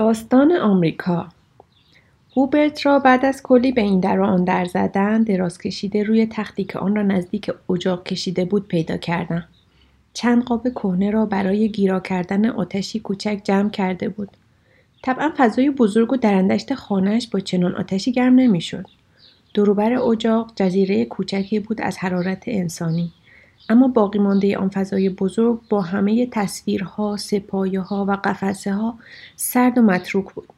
داستان آمریکا. هوبرت را بعد از کلی به این در و آن در زدن دراز کشیده روی تختی که آن را نزدیک اجاق کشیده بود پیدا کردم چند قاب کهنه را برای گیرا کردن آتشی کوچک جمع کرده بود. طبعا فضای بزرگ و درندشت خانهاش با چنان آتشی گرم نمی‌شد. دوروبر اجاق جزیره کوچکی بود از حرارت انسانی. اما باقی مانده آن فضای بزرگ با همه تصویرها، سپایه ها و قفسه ها سرد و متروک بود.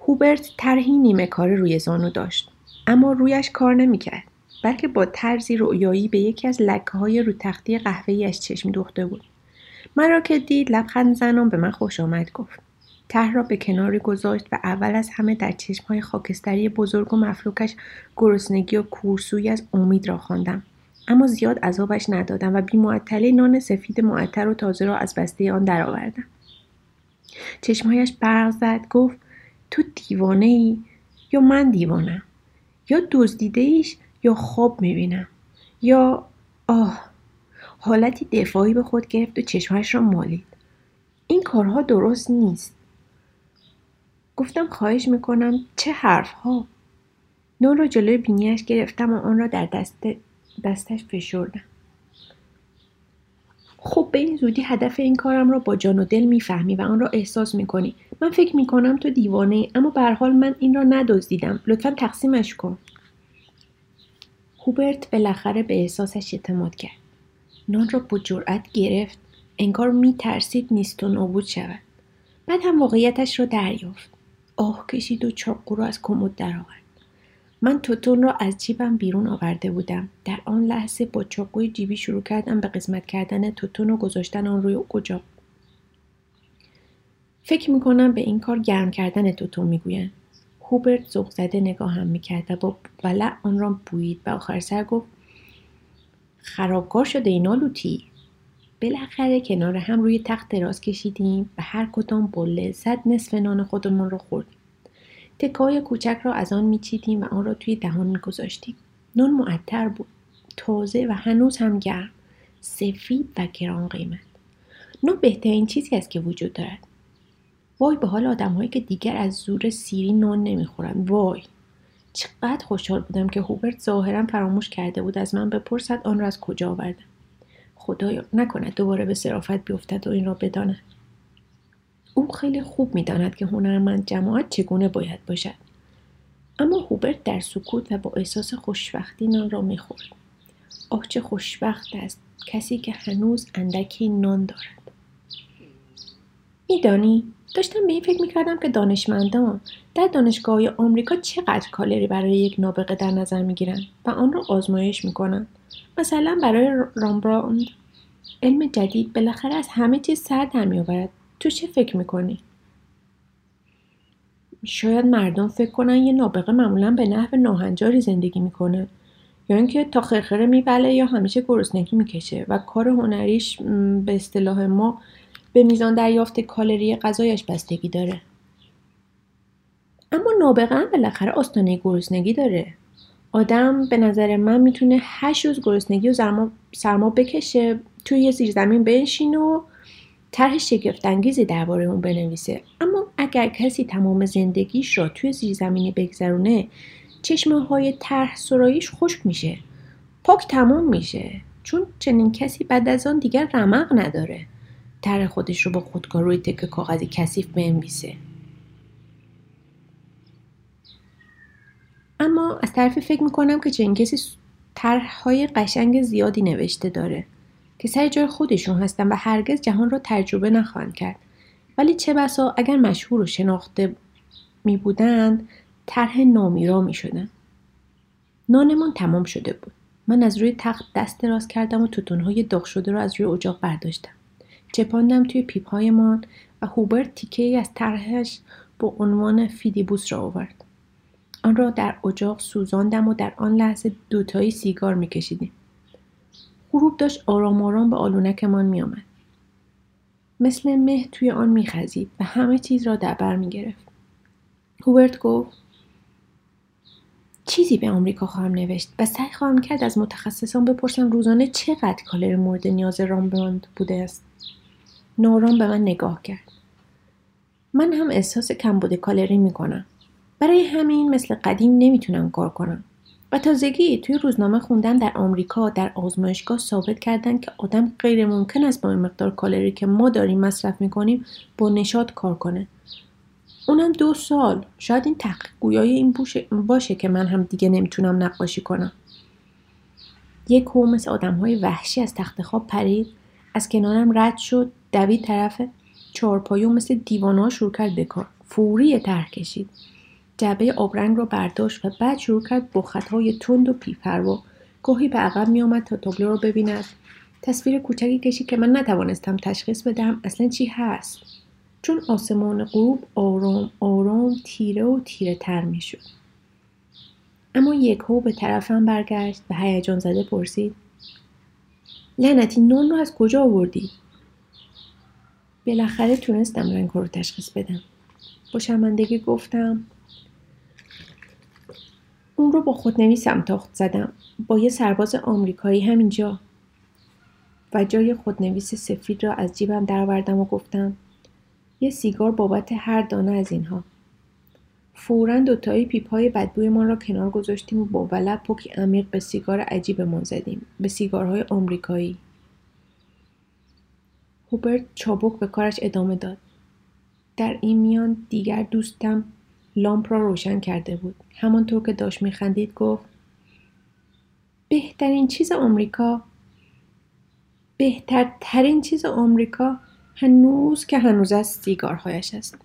هوبرت طرحی نیمه کار روی زانو داشت اما رویش کار نمی‌کرد بلکه با طرزی رؤیایی به یکی از لکه های رو تختی قهوه‌ایش چشم دوخته بود. مرا که دید لبخند زنان به من خوش آمد گفت. ته را به کناری گذاشت و اول از همه در های خاکستری بزرگ و مفلوکش گرسنگی و کورسوی از امید را خواندم. اما زیاد عذابش ندادم و بی نان سفید معطر و تازه را از بسته آن درآوردم. چشمهایش برق زد گفت تو دیوانه ای یا من دیوانم؟ یا دزدیده ایش یا خواب می‌بینم؟ یا آه حالتی دفاعی به خود گرفت و چشمهایش را مالید. این کارها درست نیست. گفتم خواهش می‌کنم چه حرفها؟ نور را جلوی بینیش گرفتم و آن را در دست دستش فشردم خب به این زودی هدف این کارم را با جان و دل می‌فهمی و آن را احساس می‌کنی. من فکر می‌کنم تو دیوانه ای اما به حال من این را ندزدیدم. لطفا تقسیمش کن. هوبرت بالاخره به احساسش اعتماد کرد. نان را با جرأت گرفت. انگار میترسید نیست و نابود شود. بعد هم واقعیتش را دریافت. آه کشید و چاقو را از کمد درآورد. من توتون را از جیبم بیرون آورده بودم. در آن لحظه با چاقوی جیبی شروع کردم به قسمت کردن توتون و گذاشتن آن روی اجاق فکر می‌کنم به این کار گرم کردن توتون می‌گویند هوبرت ذوق زده نگاهم می‌کرد و با ولع آن را بویید و آخر سر گفت خرابکار شده اینا لوتی بالاخره کنار هم روی تخت دراز کشیدیم و هر کدام با لذت نصف نان خودمان را خوردیم. تکای کوچک را از آن میچیدیم و آن را توی دهان میگذاشتیم نان معطر بود. تازه و هنوز هم گرم. سفید و گران قیمت. نان بهترین چیزی است که وجود دارد. وای به حال آدمهایی که دیگر از زور سیری نان نمی‌خورند. وای. چقدر خوشحال بودم که هوبرت ظاهرا فراموش کرده بود از من بپرسد آن را از کجا آوردم. خدایا نکند دوباره به صرافت بیفتد و این را بداند. او خیلی خوب می‌داند که هنرمند جماعت چگونه باید باشد. اما هوبرت در سکوت و با احساس خوشبختی نان را می‌خورد. آه چه خوشبخت است. کسی که هنوز اندکی نان دارد. میدانی داشتم به این فکر می‌کردم که دانشمندان در دانشگاه آمریکا چقدر کالری برای یک نابغه در نظر می‌گیرند و آن را آزمایش می‌کنند مثلا برای رامبراند. علم جدید بالاخره از همه چیز سر در میآورد. تو چه فکر می‌کنی؟ شاید مردم فکر کنن یه نابغه معمولا به نحو ناهنجاری زندگی می‌کنه. یا اینکه تا خرخره میبله یا همیشه گرسنگی می‌کشه و کار هنریش به اصطلاح ما به میزان دریافت کالری غذایش بستگی داره. اما نابغه هم بالاخره آستانه گرسنگی داره. آدم به نظر من می‌تونه هشت روز گرسنگی و سرما, بکشه توی یه زیرزمین بنشین و طرح شگفتانگیزی درباره اون بنویسه. اما اگر کسی تمام زندگیش را توی زیرزمینی بگذرونه چشمه های طرح سراییش خشک میشه. پاک تمام میشه. چون چنین کسی بعد از آن دیگر رمق نداره. طرح خودش رو با خودکار روی تک کاغذی کثیف بنویسه. اما از طرفی فکر می‌کنم که چنین کسی طرحهای قشنگ زیادی نوشته داره. که سر جای خودشون هستن و هرگز جهان را تجربه نخواهند کرد. ولی چه بسا اگر مشهور و شناخته می بودند طرح نامیرا می شدن. نانمان تمام شده بود. من از روی تخت دست دراز کردم و توتونهای داغ شده را از روی اجاق برداشتم. چپاندم توی پیپهایمان و هوبرت تیکه ای از طرحش با عنوان فیدیبوس را آورد. آن را در اجاق سوزاندم و در آن لحظه دوتایی سیگار میکشیدیم. غروب داشت آرام آرام به آلونکمان می آمد. مثل مه توی آن میخزید و همه چیز را در بر می گرفت. هوبرت گفت چیزی به آمریکا خواهم نوشت و سعی خواهم کرد از متخصصان بپرسم روزانه چقدر کالری مورد نیاز رامبراند بوده است نوران به من نگاه کرد من هم احساس کمبود کالری می‌کنم برای همین مثل قدیم نمی‌تونم کار کنم و تازگی توی روزنامه خوندم در آمریکا در آزمایشگاه ثابت کردن که آدم غیر ممکن است با این مقدار کالری که ما داریم مصرف می‌کنیم با نشاد کار کنه. اونم دو سال. شاید این تحقیق گویای این باشه که من هم دیگه نمی‌تونم نقاشی کنم. یک هو مثل آدم های وحشی از تخت خواب پرید. از کنارم رد شد. دوید طرف چهارپایه مثل دیوانه شروع کرد بکار فوری طرح کشید. جعبه آبرنگ رو برداشت و بعد شروع کرد با خطهای تند و پیپروا گاهی به عقب میآمد تا تابلو رو ببیند. تصویر کوچکی کشید که من نتوانستم تشخیص بدم اصلا چی هست. چون آسمان غروب آرام آرام تیره و تیره تر می شد. اما یک هو به طرفم برگشت و هیجان زده پرسید لعنتی نان رو از کجا آوردی؟ بالاخره تونستم رنگ رو تشخیص بدم. با شرمندگی گفتم اون رو با خودنویسم تاخت زدم. با یه سرباز آمریکایی همینجا. و جای خودنویس سفید را از جیبم درآوردم و گفتم یه سیگار بابت هر دانه از اینها. فورا دوتایی پیپ های بدبویمان را کنار گذاشتیم و با ولب پوکی عمیق به سیگار عجیبمان زدیم به سیگارهای آمریکایی. هوبرت چابک به کارش ادامه داد. در این میان دیگر دوستم لامپ را روشن کرده بود. همانطور که داشت میخندید گفت بهترین چیز آمریکا بهترترین چیز آمریکا هنوز که هنوز از سیگارهایش است.